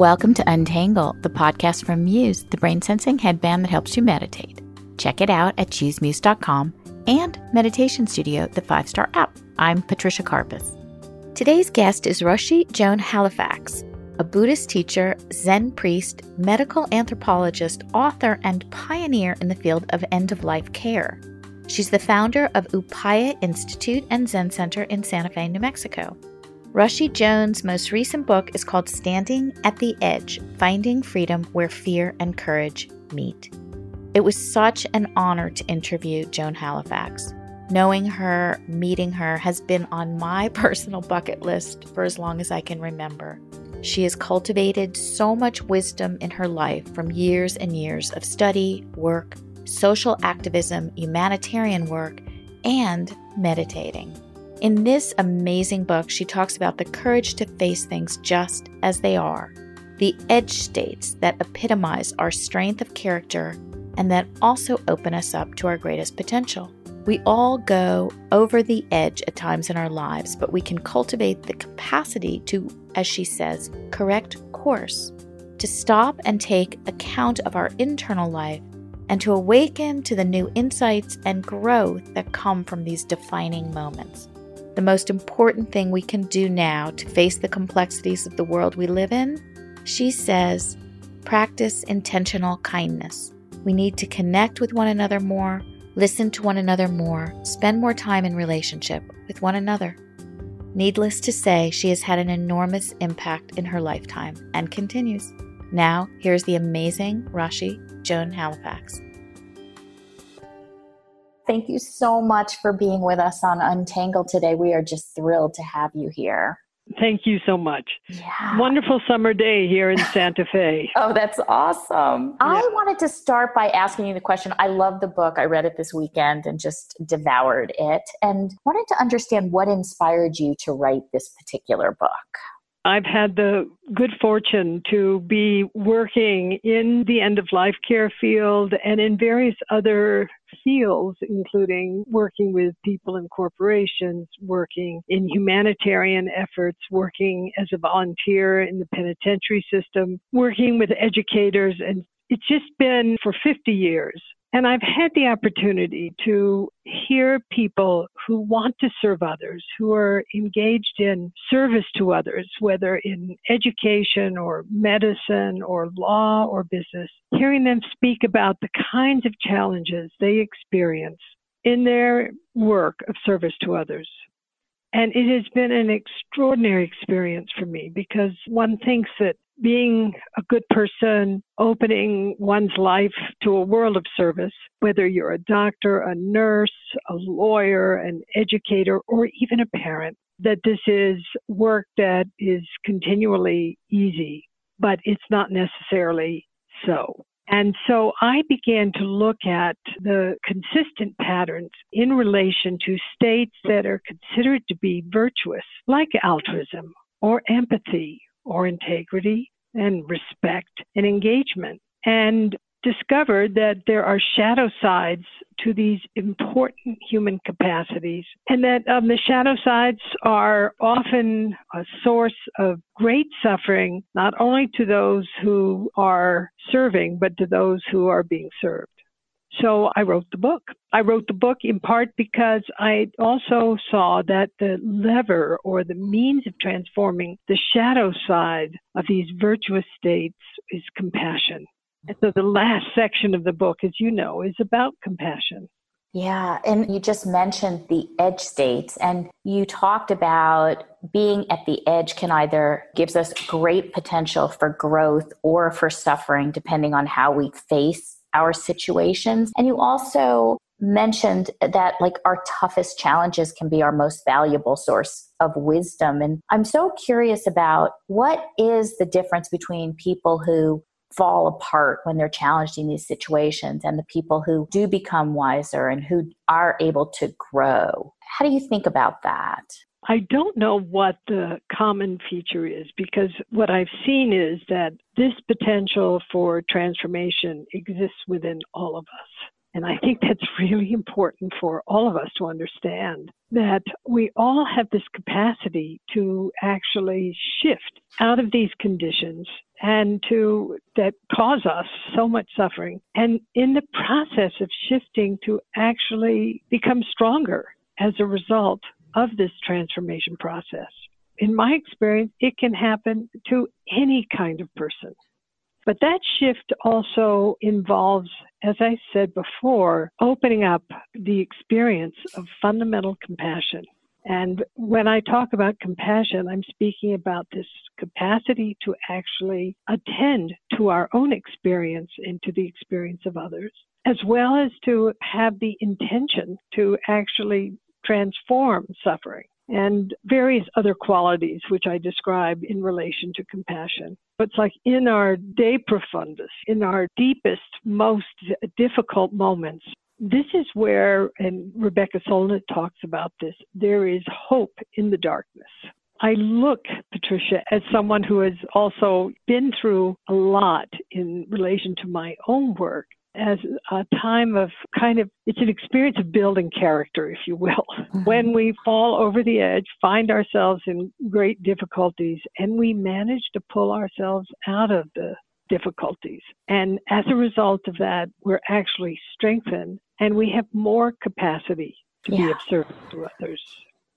Welcome to Untangle, the podcast from Muse, the brain sensing headband that helps you meditate. Check it out at choosemuse.com and Meditation Studio, the five star app. I'm Patricia Karpas. Today's guest is Roshi Joan Halifax, a Buddhist teacher, Zen priest, medical anthropologist, author, and pioneer in the field of end of life care. She's the founder of Upaya Institute and Zen Center in Santa Fe, New Mexico. Roshi Joan's most recent book is called Standing at the Edge Finding Freedom Where Fear and Courage Meet. It was such an honor to interview Joan Halifax. Knowing her, meeting her, has been on my personal bucket list for as long as I can remember. She has cultivated so much wisdom in her life from years and years of study, work, social activism, humanitarian work, and meditating. In this amazing book, she talks about the courage to face things just as they are, the edge states that epitomize our strength of character and that also open us up to our greatest potential. We all go over the edge at times in our lives, but we can cultivate the capacity to, as she says, correct course, to stop and take account of our internal life, and to awaken to the new insights and growth that come from these defining moments. The most important thing we can do now to face the complexities of the world we live in, she says, practice intentional kindness. We need to connect with one another more listen to one another more, spend more time in relationship with one another. Needless to say, she has had an enormous impact in her lifetime and continues. Now, here's the amazing Roshi Joan Halifax. Thank you so much for being with us on Untangled today. We are just thrilled to have you here. Thank you so much. Yeah. Wonderful summer day here in Santa Fe. oh, that's awesome. Yeah. I wanted to start by asking you the question. I love the book. I read it this weekend and just devoured it and wanted to understand what inspired you to write this particular book. I've had the good fortune to be working in the end of life care field and in various other fields, including working with people in corporations, working in humanitarian efforts, working as a volunteer in the penitentiary system, working with educators. And it's just been for 50 years and I've had the opportunity to hear people who want to serve others, who are engaged in service to others, whether in education or medicine or law or business, hearing them speak about the kinds of challenges they experience in their work of service to others. And it has been an extraordinary experience for me because one thinks that being a good person, opening one's life to a world of service, whether you're a doctor, a nurse, a lawyer, an educator, or even a parent, that this is work that is continually easy, but it's not necessarily so. And so I began to look at the consistent patterns in relation to states that are considered to be virtuous, like altruism or empathy or integrity and respect and engagement. And discovered that there are shadow sides to these important human capacities, and that um, the shadow sides are often a source of great suffering, not only to those who are serving, but to those who are being served. So I wrote the book. I wrote the book in part because I also saw that the lever or the means of transforming the shadow side of these virtuous states is compassion. And so the last section of the book, as you know, is about compassion. Yeah, and you just mentioned the edge states, and you talked about being at the edge can either gives us great potential for growth or for suffering, depending on how we face our situations. And you also mentioned that like our toughest challenges can be our most valuable source of wisdom. And I'm so curious about what is the difference between people who fall apart when they're challenged in these situations and the people who do become wiser and who are able to grow. How do you think about that? I don't know what the common feature is because what I've seen is that this potential for transformation exists within all of us. And I think that's really important for all of us to understand that we all have this capacity to actually shift out of these conditions and to that cause us so much suffering and in the process of shifting to actually become stronger as a result of this transformation process in my experience it can happen to any kind of person but that shift also involves, as I said before, opening up the experience of fundamental compassion. And when I talk about compassion, I'm speaking about this capacity to actually attend to our own experience and to the experience of others, as well as to have the intention to actually transform suffering and various other qualities which I describe in relation to compassion. It's like in our de profundis, in our deepest, most difficult moments, this is where, and Rebecca Solnit talks about this, there is hope in the darkness. I look, Patricia, as someone who has also been through a lot in relation to my own work as a time of kind of it's an experience of building character if you will mm-hmm. when we fall over the edge find ourselves in great difficulties and we manage to pull ourselves out of the difficulties and as a result of that we're actually strengthened and we have more capacity to yeah. be of service to others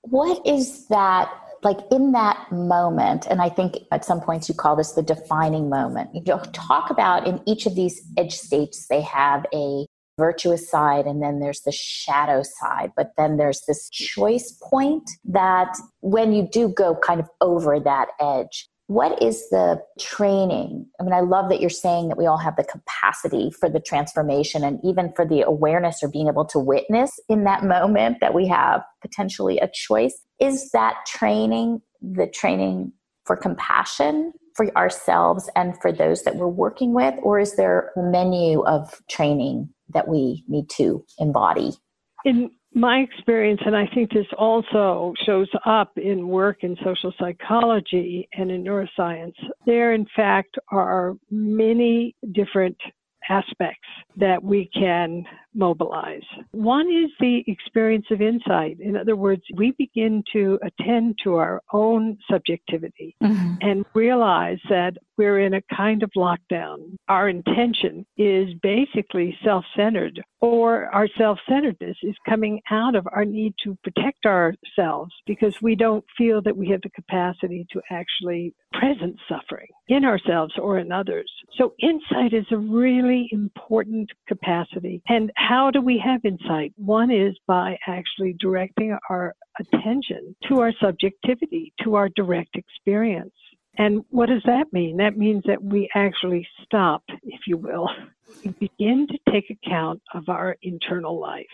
what is that like in that moment, and I think at some points you call this the defining moment. You know, talk about in each of these edge states, they have a virtuous side and then there's the shadow side but then there's this choice point that when you do go kind of over that edge what is the training? I mean, I love that you're saying that we all have the capacity for the transformation and even for the awareness or being able to witness in that moment that we have potentially a choice. Is that training the training for compassion for ourselves and for those that we're working with? Or is there a menu of training that we need to embody? In my experience, and I think this also shows up in work in social psychology and in neuroscience, there in fact are many different aspects that we can mobilize. One is the experience of insight. In other words, we begin to attend to our own subjectivity mm-hmm. and realize that we're in a kind of lockdown. Our intention is basically self centered, or our self centeredness is coming out of our need to protect ourselves because we don't feel that we have the capacity to actually present suffering in ourselves or in others. So, insight is a really important capacity. And how do we have insight? One is by actually directing our attention to our subjectivity, to our direct experience. And what does that mean? That means that we actually stop, if you will, begin to take account of our internal life.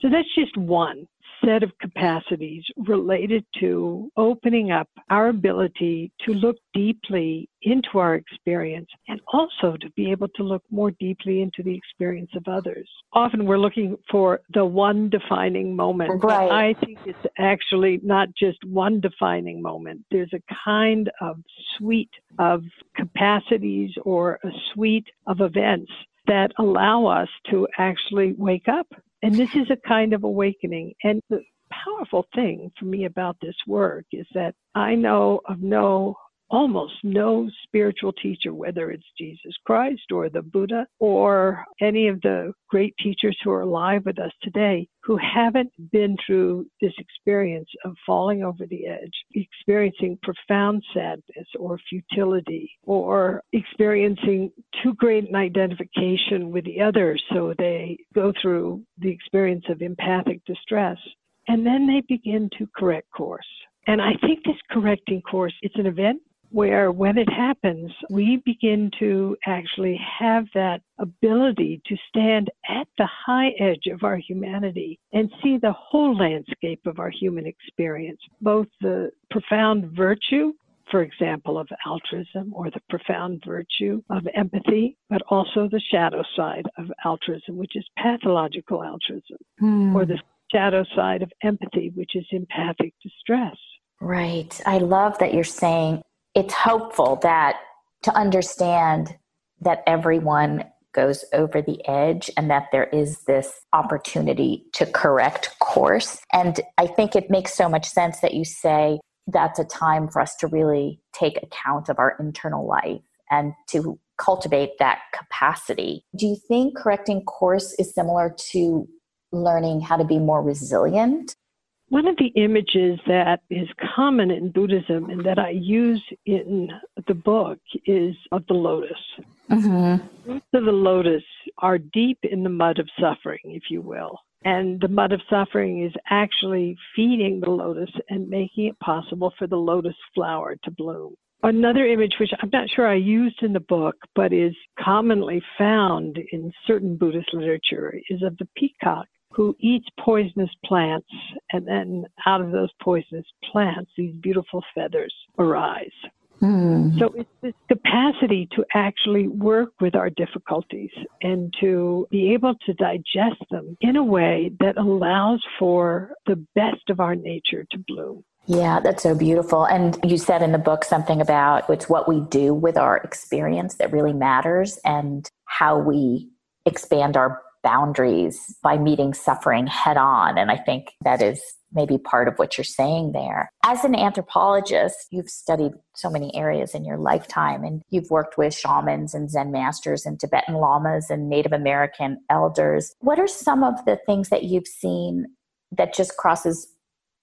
So that's just one set of capacities related to opening up our ability to look deeply into our experience and also to be able to look more deeply into the experience of others. Often we're looking for the one defining moment. Right. I think it's actually not just one defining moment. There's a kind of suite of capacities or a suite of events that allow us to actually wake up and this is a kind of awakening. And the powerful thing for me about this work is that I know of no almost no spiritual teacher, whether it's Jesus Christ or the Buddha or any of the great teachers who are alive with us today, who haven't been through this experience of falling over the edge, experiencing profound sadness or futility, or experiencing too great an identification with the other, so they go through the experience of empathic distress. And then they begin to correct course. And I think this correcting course, it's an event where when it happens, we begin to actually have that ability to stand at the high edge of our humanity and see the whole landscape of our human experience, both the profound virtue for example, of altruism or the profound virtue of empathy, but also the shadow side of altruism, which is pathological altruism, hmm. or the shadow side of empathy, which is empathic distress. Right. I love that you're saying it's hopeful that to understand that everyone goes over the edge and that there is this opportunity to correct course. And I think it makes so much sense that you say that's a time for us to really take account of our internal life and to cultivate that capacity. Do you think correcting course is similar to learning how to be more resilient? One of the images that is common in Buddhism and that I use in the book is of the lotus. Mm-hmm. Roots of the lotus are deep in the mud of suffering, if you will. And the mud of suffering is actually feeding the lotus and making it possible for the lotus flower to bloom. Another image, which I'm not sure I used in the book, but is commonly found in certain Buddhist literature, is of the peacock who eats poisonous plants, and then out of those poisonous plants, these beautiful feathers arise. Mm. So it's this capacity to actually work with our difficulties and to be able to digest them in a way that allows for the best of our nature to bloom. Yeah, that's so beautiful. And you said in the book something about it's what we do with our experience that really matters and how we expand our boundaries by meeting suffering head on. And I think that is maybe part of what you're saying there. As an anthropologist, you've studied so many areas in your lifetime and you've worked with shamans and Zen masters and Tibetan lamas and Native American elders. What are some of the things that you've seen that just crosses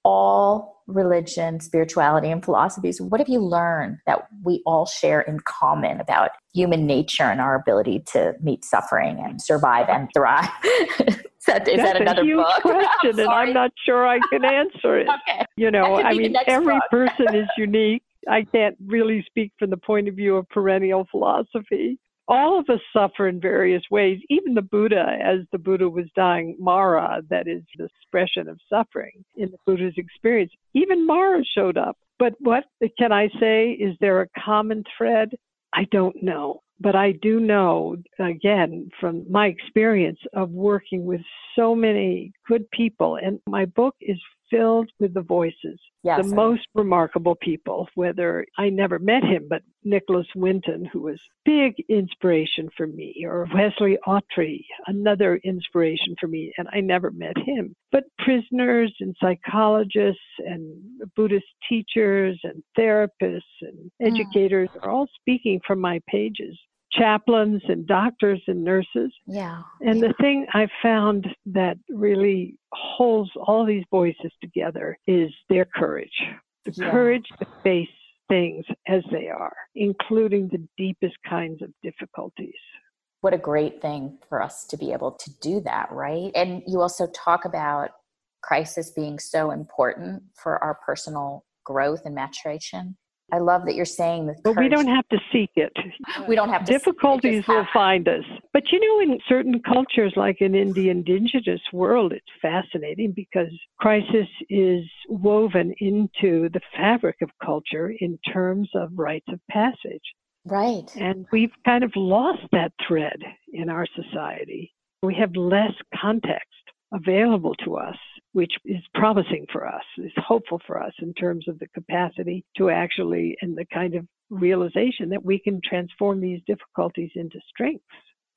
all religion, spirituality, and philosophies, what have you learned that we all share in common about human nature and our ability to meet suffering and survive and thrive? is that, is That's that another a huge book? question, and I'm not sure I can answer it. okay. You know, I mean, every person is unique. I can't really speak from the point of view of perennial philosophy all of us suffer in various ways. Even the Buddha, as the Buddha was dying, Mara, that is the expression of suffering in the Buddha's experience, even Mara showed up. But what can I say? Is there a common thread? I don't know. But I do know, again, from my experience of working with so many good people, and my book is filled with the voices, yes, the most remarkable people, whether I never met him, but Nicholas Winton, who was big inspiration for me, or Wesley Autrey, another inspiration for me, and I never met him. But prisoners and psychologists and Buddhist teachers and therapists and mm. educators mm. are all speaking from my pages chaplains and doctors and nurses. Yeah. And the thing I found that really holds all these voices together is their courage. The yeah. courage to face things as they are, including the deepest kinds of difficulties. What a great thing for us to be able to do that, right? And you also talk about crisis being so important for our personal growth and maturation. I love that you're saying this. But we don't have to seek it. We don't have to. Difficulties will find us. But you know, in certain cultures, like in, in the indigenous world, it's fascinating because crisis is woven into the fabric of culture in terms of rites of passage. Right. And we've kind of lost that thread in our society. We have less context available to us which is promising for us, is hopeful for us in terms of the capacity to actually, and the kind of realization that we can transform these difficulties into strengths.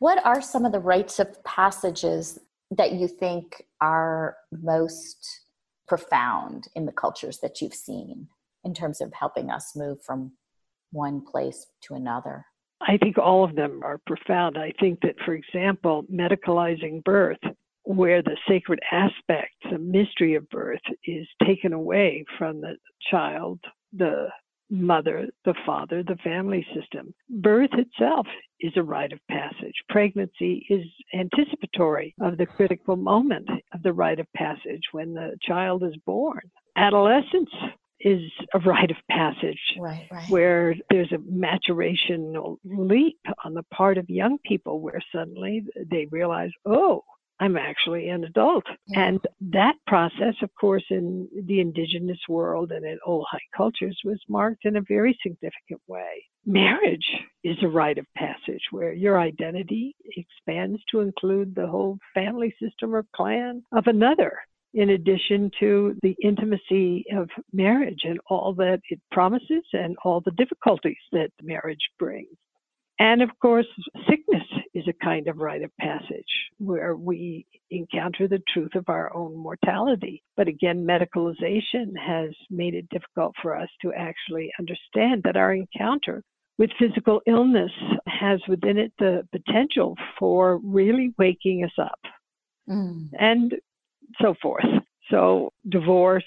What are some of the rites of passages that you think are most profound in the cultures that you've seen in terms of helping us move from one place to another? I think all of them are profound. I think that, for example, medicalizing birth where the sacred aspect, the mystery of birth, is taken away from the child, the mother, the father, the family system. Birth itself is a rite of passage. Pregnancy is anticipatory of the critical moment of the rite of passage when the child is born. Adolescence is a rite of passage right, right. where there's a maturational leap on the part of young people where suddenly they realize, oh, I'm actually an adult. Yeah. And that process, of course, in the indigenous world and in all high cultures was marked in a very significant way. Marriage is a rite of passage where your identity expands to include the whole family system or clan of another in addition to the intimacy of marriage and all that it promises and all the difficulties that marriage brings. And of course, sickness is a kind of rite of passage where we encounter the truth of our own mortality. But again, medicalization has made it difficult for us to actually understand that our encounter with physical illness has within it the potential for really waking us up mm. and so forth. So, divorce,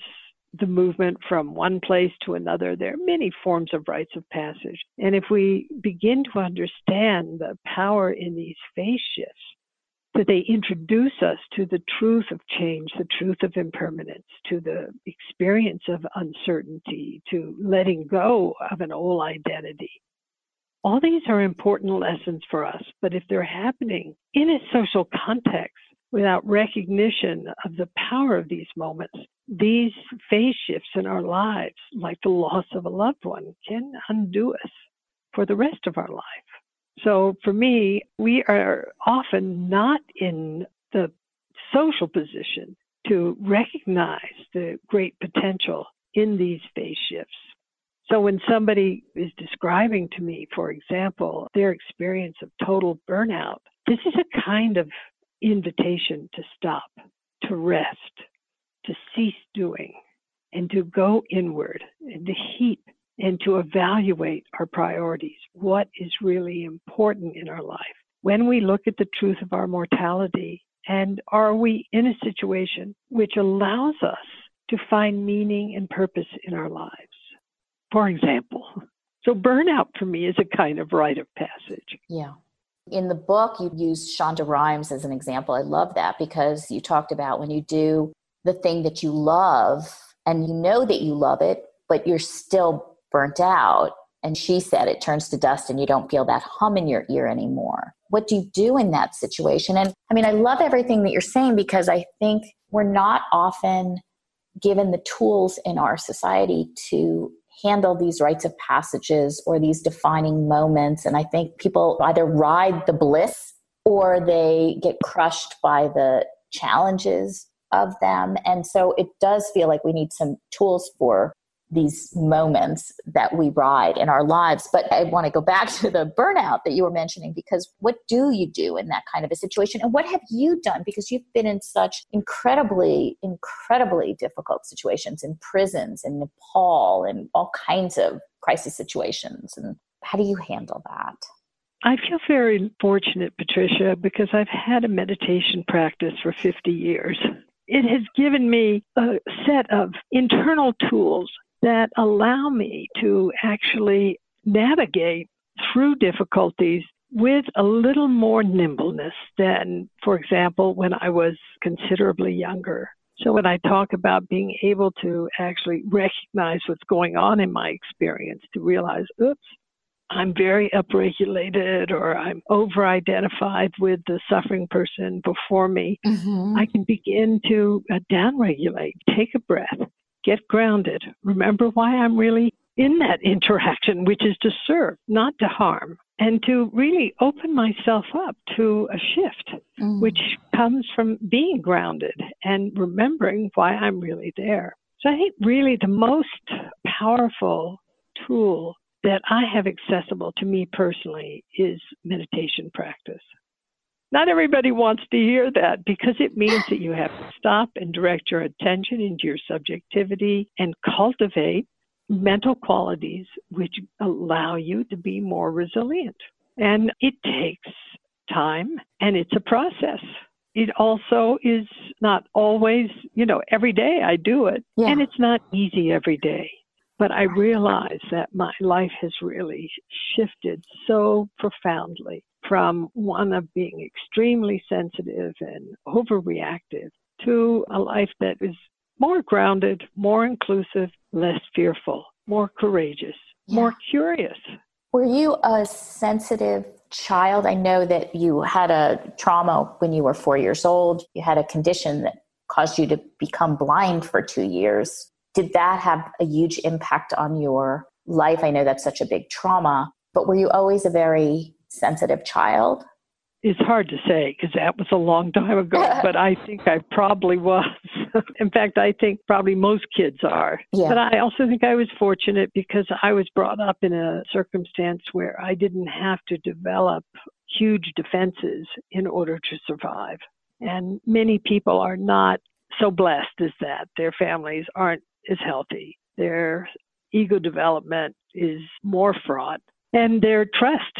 the movement from one place to another. There are many forms of rites of passage. And if we begin to understand the power in these phase shifts, that they introduce us to the truth of change, the truth of impermanence, to the experience of uncertainty, to letting go of an old identity. All these are important lessons for us, but if they're happening in a social context, without recognition of the power of these moments, these phase shifts in our lives, like the loss of a loved one, can undo us for the rest of our life. So for me, we are often not in the social position to recognize the great potential in these phase shifts. So when somebody is describing to me, for example, their experience of total burnout, this is a kind of invitation to stop, to rest, to cease doing, and to go inward and to heap and to evaluate our priorities. What is really important in our life? When we look at the truth of our mortality, and are we in a situation which allows us to find meaning and purpose in our lives? For example, so burnout for me is a kind of rite of passage. Yeah. In the book, you use Shonda Rhimes as an example. I love that because you talked about when you do the thing that you love and you know that you love it, but you're still burnt out. And she said it turns to dust and you don't feel that hum in your ear anymore. What do you do in that situation? And I mean, I love everything that you're saying because I think we're not often given the tools in our society to handle these rites of passages or these defining moments. And I think people either ride the bliss or they get crushed by the challenges of them. And so it does feel like we need some tools for these moments that we ride in our lives. But I want to go back to the burnout that you were mentioning because what do you do in that kind of a situation? And what have you done? Because you've been in such incredibly, incredibly difficult situations in prisons in Nepal and all kinds of crisis situations. And how do you handle that? I feel very fortunate, Patricia, because I've had a meditation practice for 50 years. It has given me a set of internal tools that allow me to actually navigate through difficulties with a little more nimbleness than, for example, when I was considerably younger. So when I talk about being able to actually recognize what's going on in my experience, to realize, oops, I'm very upregulated or I'm over identified with the suffering person before me, mm-hmm. I can begin to uh, downregulate, take a breath, get grounded. Remember why I'm really in that interaction, which is to serve, not to harm, and to really open myself up to a shift, mm. which comes from being grounded and remembering why I'm really there. So I think really the most powerful tool that I have accessible to me personally is meditation practice. Not everybody wants to hear that because it means that you have to stop and direct your attention into your subjectivity and cultivate mental qualities which allow you to be more resilient. And it takes time and it's a process. It also is not always, you know, every day I do it. Yeah. And it's not easy every day. But I realize that my life has really shifted so profoundly from one of being extremely sensitive and overreactive to a life that is more grounded, more inclusive, less fearful, more courageous, yeah. more curious. Were you a sensitive child? I know that you had a trauma when you were four years old. You had a condition that caused you to become blind for two years. Did that have a huge impact on your life? I know that's such a big trauma, but were you always a very sensitive child? It's hard to say because that was a long time ago, but I think I probably was. In fact, I think probably most kids are. Yeah. But I also think I was fortunate because I was brought up in a circumstance where I didn't have to develop huge defenses in order to survive. And many people are not so blessed as that. Their families aren't as healthy. Their ego development is more fraught and their trust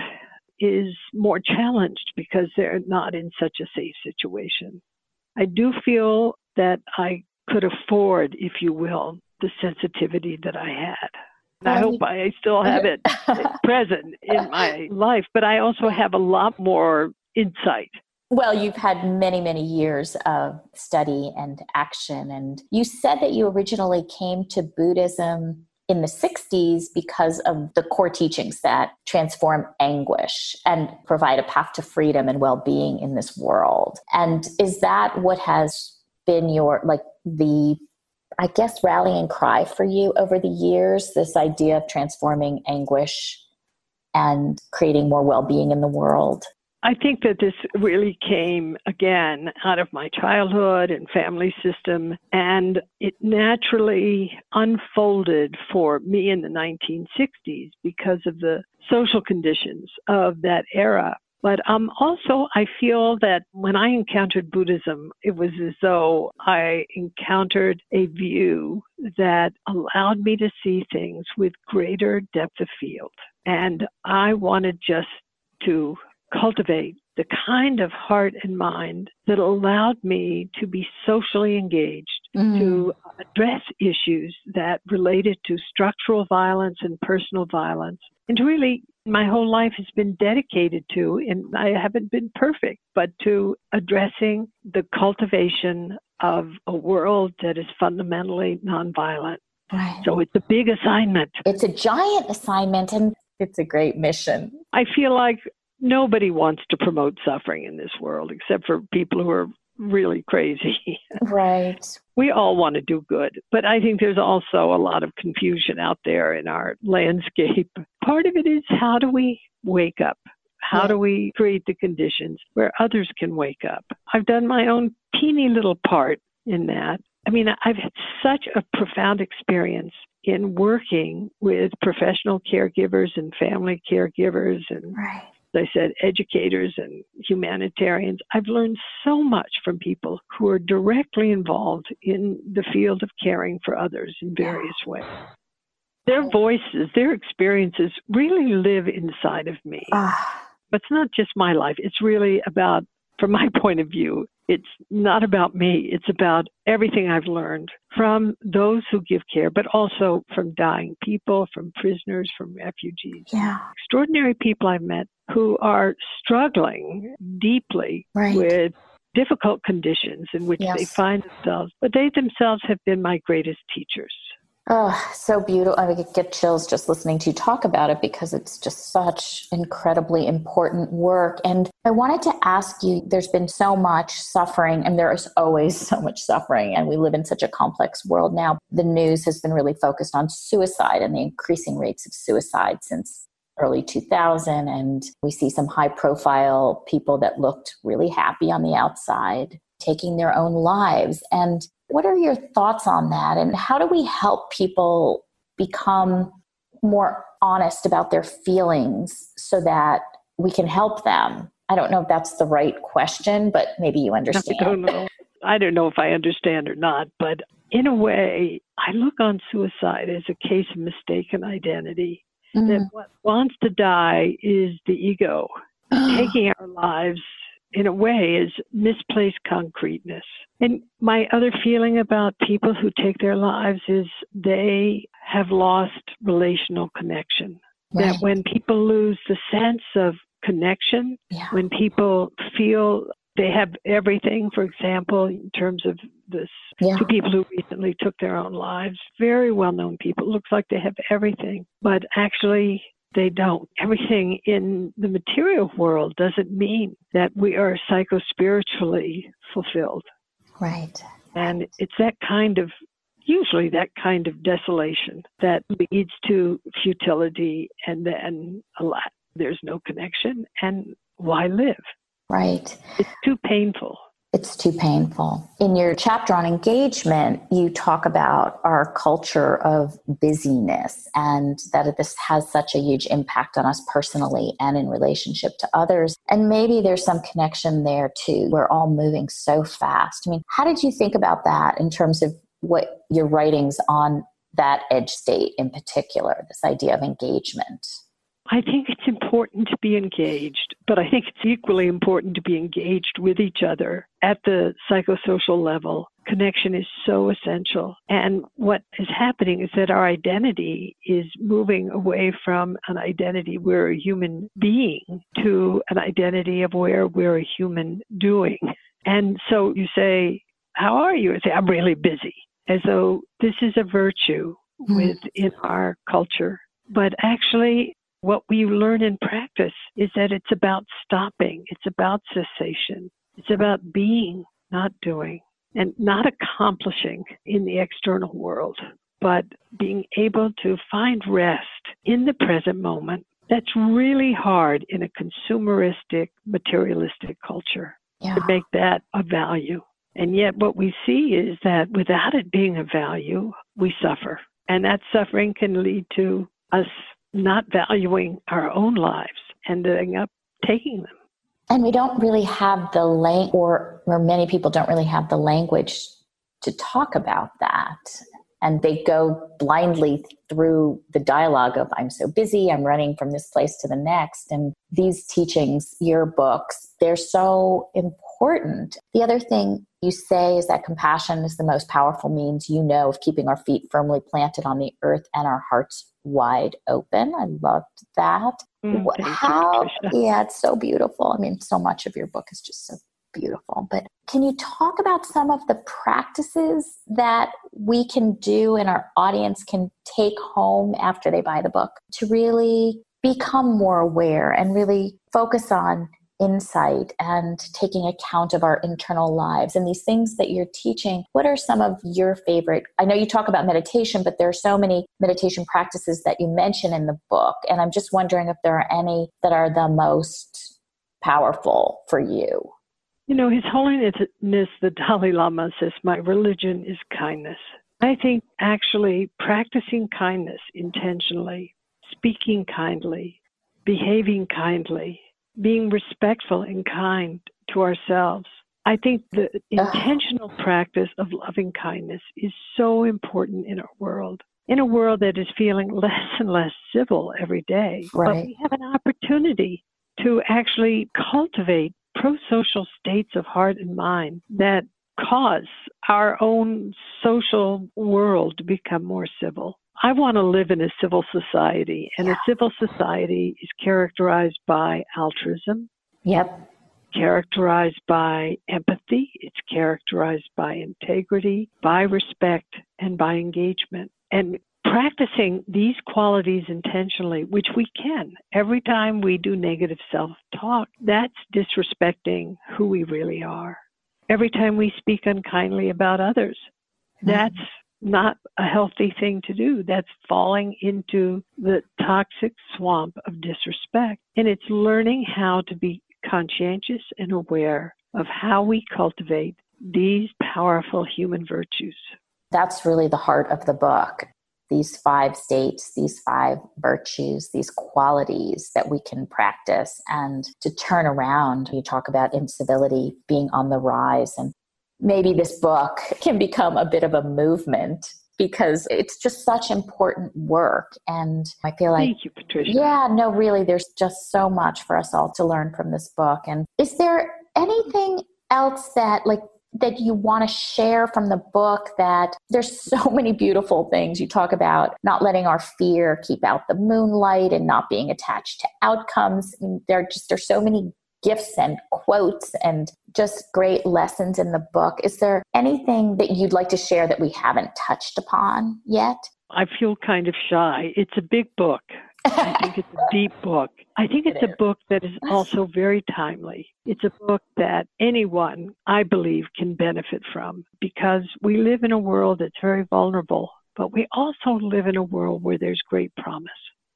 is more challenged because they're not in such a safe situation. I do feel that I could afford, if you will, the sensitivity that I had. And I hope I still have it present in my life, but I also have a lot more insight. Well, you've had many, many years of study and action. And you said that you originally came to Buddhism in the 60s because of the core teachings that transform anguish and provide a path to freedom and well-being in this world. And is that what has been your like the I guess rallying cry for you over the years, this idea of transforming anguish and creating more well-being in the world? I think that this really came again out of my childhood and family system, and it naturally unfolded for me in the 1960s because of the social conditions of that era. But um, also, I feel that when I encountered Buddhism, it was as though I encountered a view that allowed me to see things with greater depth of field. And I wanted just to cultivate the kind of heart and mind that allowed me to be socially engaged, mm. to address issues that related to structural violence and personal violence, and to really, my whole life has been dedicated to, and I haven't been perfect, but to addressing the cultivation of a world that is fundamentally nonviolent. Right. So it's a big assignment. It's a giant assignment and it's a great mission. I feel like nobody wants to promote suffering in this world except for people who are really crazy. Right. we all want to do good, but I think there's also a lot of confusion out there in our landscape. Part of it is how do we wake up? How yeah. do we create the conditions where others can wake up? I've done my own teeny little part in that. I mean, I've had such a profound experience in working with professional caregivers and family caregivers and right I said, educators and humanitarians. I've learned so much from people who are directly involved in the field of caring for others in various ways. Their voices, their experiences really live inside of me. Ah. But it's not just my life, it's really about, from my point of view, it's not about me. It's about everything I've learned from those who give care, but also from dying people, from prisoners, from refugees. Yeah. Extraordinary people I've met who are struggling deeply right. with difficult conditions in which yes. they find themselves, but they themselves have been my greatest teachers. Oh, so beautiful. I get chills just listening to you talk about it because it's just such incredibly important work. And I wanted to ask you there's been so much suffering, and there is always so much suffering, and we live in such a complex world now. The news has been really focused on suicide and the increasing rates of suicide since early 2000 and we see some high profile people that looked really happy on the outside taking their own lives and what are your thoughts on that? And how do we help people become more honest about their feelings so that we can help them? I don't know if that's the right question, but maybe you understand. I don't know. I don't know if I understand or not, but in a way, I look on suicide as a case of mistaken identity. Mm-hmm. That what wants to die is the ego taking our lives in a way is misplaced concreteness. And my other feeling about people who take their lives is they have lost relational connection. Right. That when people lose the sense of connection, yeah. when people feel they have everything, for example, in terms of this yeah. two people who recently took their own lives, very well known people, It looks like they have everything, but actually they don't. Everything in the material world doesn't mean that we are psycho-spiritually fulfilled. Right. And it's that kind of, usually that kind of desolation that leads to futility and then a lot, there's no connection and why live? Right. It's too painful. It's too painful. In your chapter on engagement, you talk about our culture of busyness and that this has such a huge impact on us personally and in relationship to others. And maybe there's some connection there too. We're all moving so fast. I mean, how did you think about that in terms of what your writings on that edge state in particular, this idea of engagement? I think it's important to be engaged, but I think it's equally important to be engaged with each other at the psychosocial level. Connection is so essential. And what is happening is that our identity is moving away from an identity we're a human being to an identity of where we're a human doing. And so you say, How are you? I say, I'm really busy. As though this is a virtue mm-hmm. within our culture. But actually, what we learn in practice is that it's about stopping, it's about cessation, it's about being, not doing, and not accomplishing in the external world, but being able to find rest in the present moment. That's really hard in a consumeristic, materialistic culture yeah. to make that a value. And yet, what we see is that without it being a value, we suffer. And that suffering can lead to us not valuing our own lives, ending up taking them. And we don't really have the language, or, or many people don't really have the language to talk about that. And they go blindly through the dialogue of, I'm so busy, I'm running from this place to the next. And these teachings, your books, they're so important. The other thing you say is that compassion is the most powerful means you know of keeping our feet firmly planted on the earth and our hearts wide open. I loved that. Mm, How? You, yeah, it's so beautiful. I mean, so much of your book is just so beautiful. But can you talk about some of the practices that we can do and our audience can take home after they buy the book to really become more aware and really focus on insight and taking account of our internal lives and these things that you're teaching what are some of your favorite i know you talk about meditation but there are so many meditation practices that you mention in the book and i'm just wondering if there are any that are the most powerful for you. You know his holiness the dalai lama says my religion is kindness. I think actually practicing kindness intentionally speaking kindly behaving kindly being respectful and kind to ourselves. I think the intentional practice of loving kindness is so important in our world. In a world that is feeling less and less civil every day, right. but we have an opportunity to actually cultivate pro-social states of heart and mind that cause our own social world to become more civil. I want to live in a civil society, and yeah. a civil society is characterized by altruism. Yep. Characterized by empathy, it's characterized by integrity, by respect, and by engagement. And practicing these qualities intentionally, which we can every time we do negative self talk, that's disrespecting who we really are. Every time we speak unkindly about others, mm-hmm. that's not a healthy thing to do. That's falling into the toxic swamp of disrespect. And it's learning how to be conscientious and aware of how we cultivate these powerful human virtues. That's really the heart of the book. These five states, these five virtues, these qualities that we can practice and to turn around. You talk about incivility being on the rise and maybe this book can become a bit of a movement because it's just such important work. And i feel like thank you patricia. Yeah no really there's just so much for us all to learn from this book. And is there anything else that like that you want to share from the book that there's so many beautiful things you talk about not letting our fear keep out the moonlight and not being attached to outcomes? I mean, there just there's so many gifts and quotes and just great lessons in the book. Is there anything that you'd like to share that we haven't touched upon yet? I feel kind of shy. It's a big book. I think it's a deep book. I think it's a book that is also very timely. It's a book that anyone, I believe, can benefit from because we live in a world that's very vulnerable, but we also live in a world where there's great promise.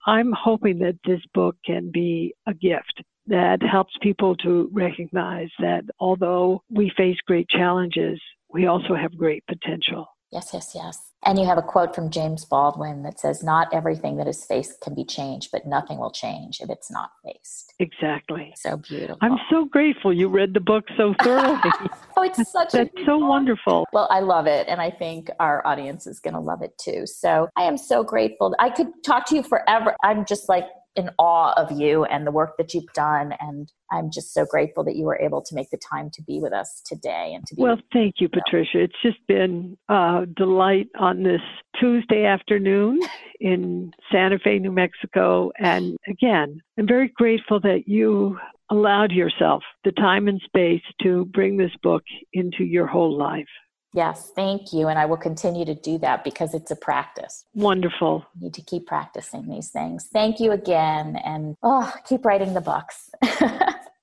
I'm hoping that this book can be a gift that helps people to recognize that although we face great challenges, we also have great potential. Yes, yes, yes. And you have a quote from James Baldwin that says, Not everything that is faced can be changed, but nothing will change if it's not faced. Exactly. So beautiful. I'm so grateful you read the book so thoroughly. oh, it's such That's so book. wonderful. Well, I love it. And I think our audience is going to love it too. So I am so grateful. I could talk to you forever. I'm just like in awe of you and the work that you've done. And I'm just so grateful that you were able to make the time to be with us today and to be. Well, thank you, Patricia. It's just been a delight on this Tuesday afternoon in Santa Fe, New Mexico. And again, I'm very grateful that you allowed yourself the time and space to bring this book into your whole life. Yes, thank you. And I will continue to do that because it's a practice. Wonderful. You need to keep practicing these things. Thank you again. And oh, keep writing the books.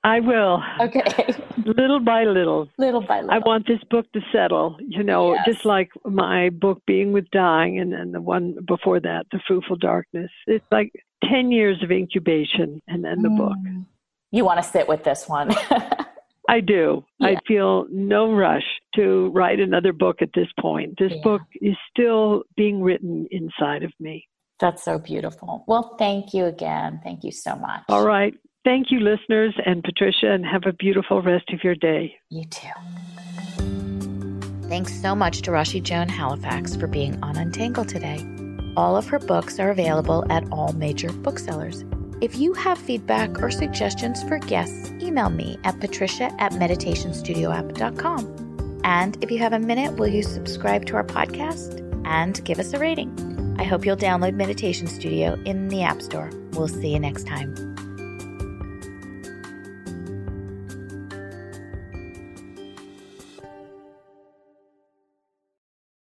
I will. Okay. little by little. Little by little. I want this book to settle, you know, yes. just like my book, Being with Dying, and then the one before that, The Fruitful Darkness. It's like 10 years of incubation and then the mm. book. You want to sit with this one. I do. Yeah. I feel no rush to write another book at this point. This yeah. book is still being written inside of me. That's so beautiful. Well, thank you again. Thank you so much. All right. Thank you, listeners and Patricia, and have a beautiful rest of your day. You too. Thanks so much to Roshi Joan Halifax for being on Untangle today. All of her books are available at all major booksellers. If you have feedback or suggestions for guests, email me at patricia at meditationstudioapp.com. And if you have a minute, will you subscribe to our podcast and give us a rating? I hope you'll download Meditation Studio in the App Store. We'll see you next time.